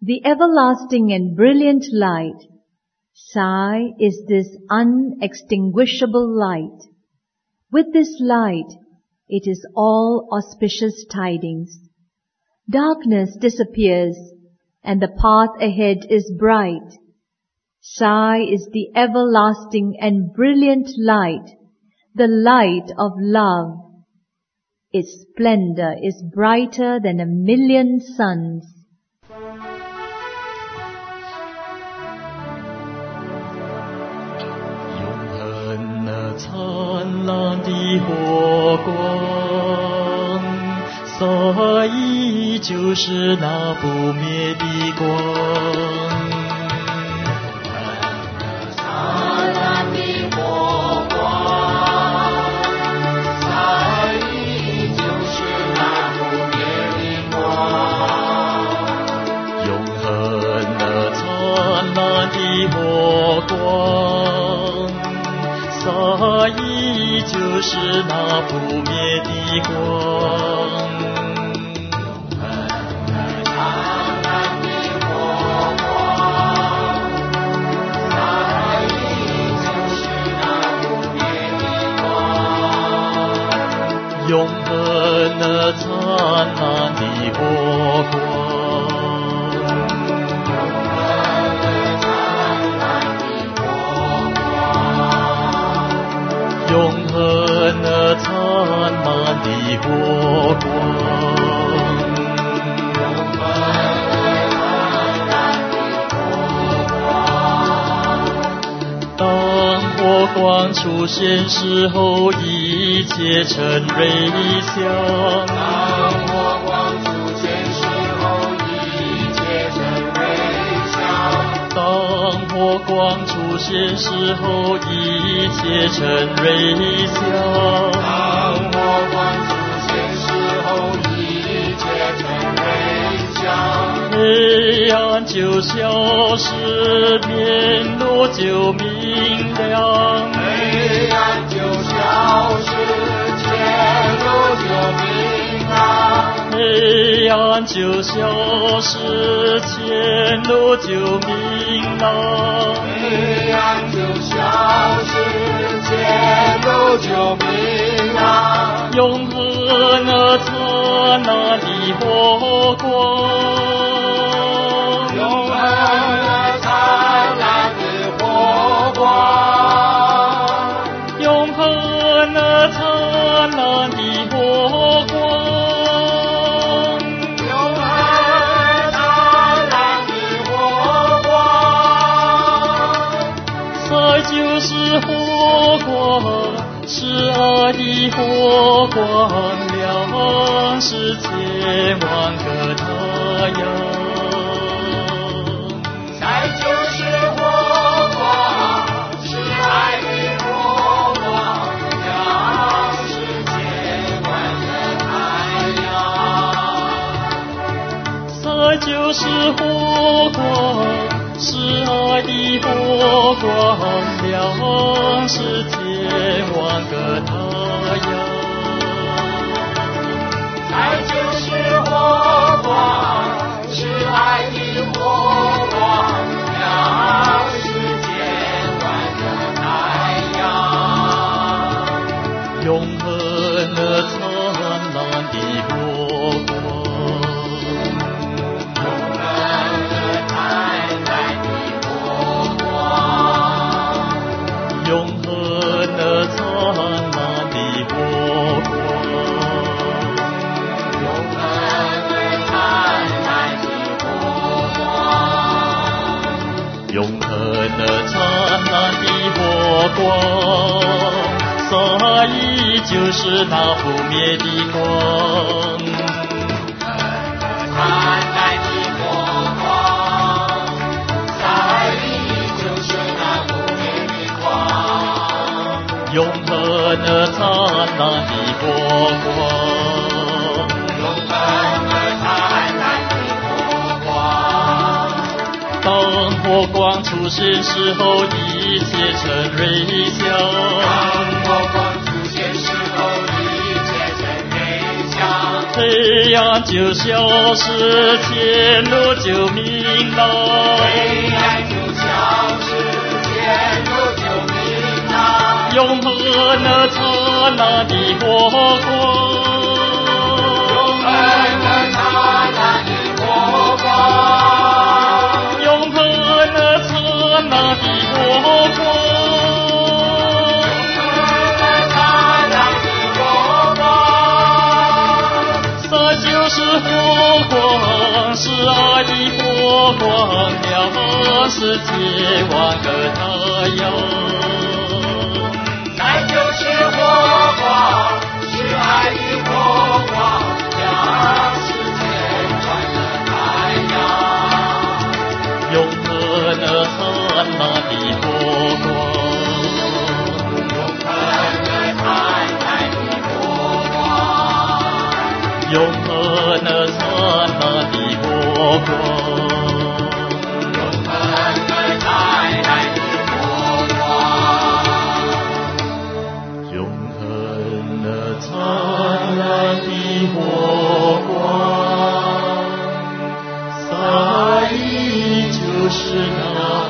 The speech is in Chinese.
The everlasting and brilliant light. Sai is this unextinguishable light. With this light, it is all auspicious tidings. Darkness disappears and the path ahead is bright. Sai is the everlasting and brilliant light, the light of love. Its splendor is brighter than a million suns. 灿烂的火光，所以就是那不灭的光。的火光。就是那不灭的光。永恒的灿烂的火光。烂的火光。当火光出现时候，一切成瑞香。当火光出现时候，一切成瑞香。当火光出现时候，一切成瑞香。当火光黑暗就消失，面路就明亮。黑暗就消失，前路就明亮。黑暗就消失，前路就明亮。黑暗就消失，前路就明亮。永恒的灿烂的火光。就是火光十二的火光亮是千万个太阳。再就是火光十二的火光亮是千万个太阳。再就是火光是爱的火光，亮世千万个太阳。爱就是火光，是爱的火光，亮世千万个太阳。爱就是，千万个太阳。永永恒的灿烂的火光。所以就是那不灭的光。灿烂的火光，所以就是那不灭的光。永恒的灿烂的光出现时候，一切成微笑。当佛光出现时候，一切成瑞香。黑暗就消失，前路就明朗。黑暗就消失，前路就明朗。永恒的灿烂的国光，是火光，是爱的火光，亮世界万个太阳。爱就是火光，是爱的火光，呀永恒的灿烂的火光。永恒的灿烂的火光，永恒的灿烂的火光，在意就是那。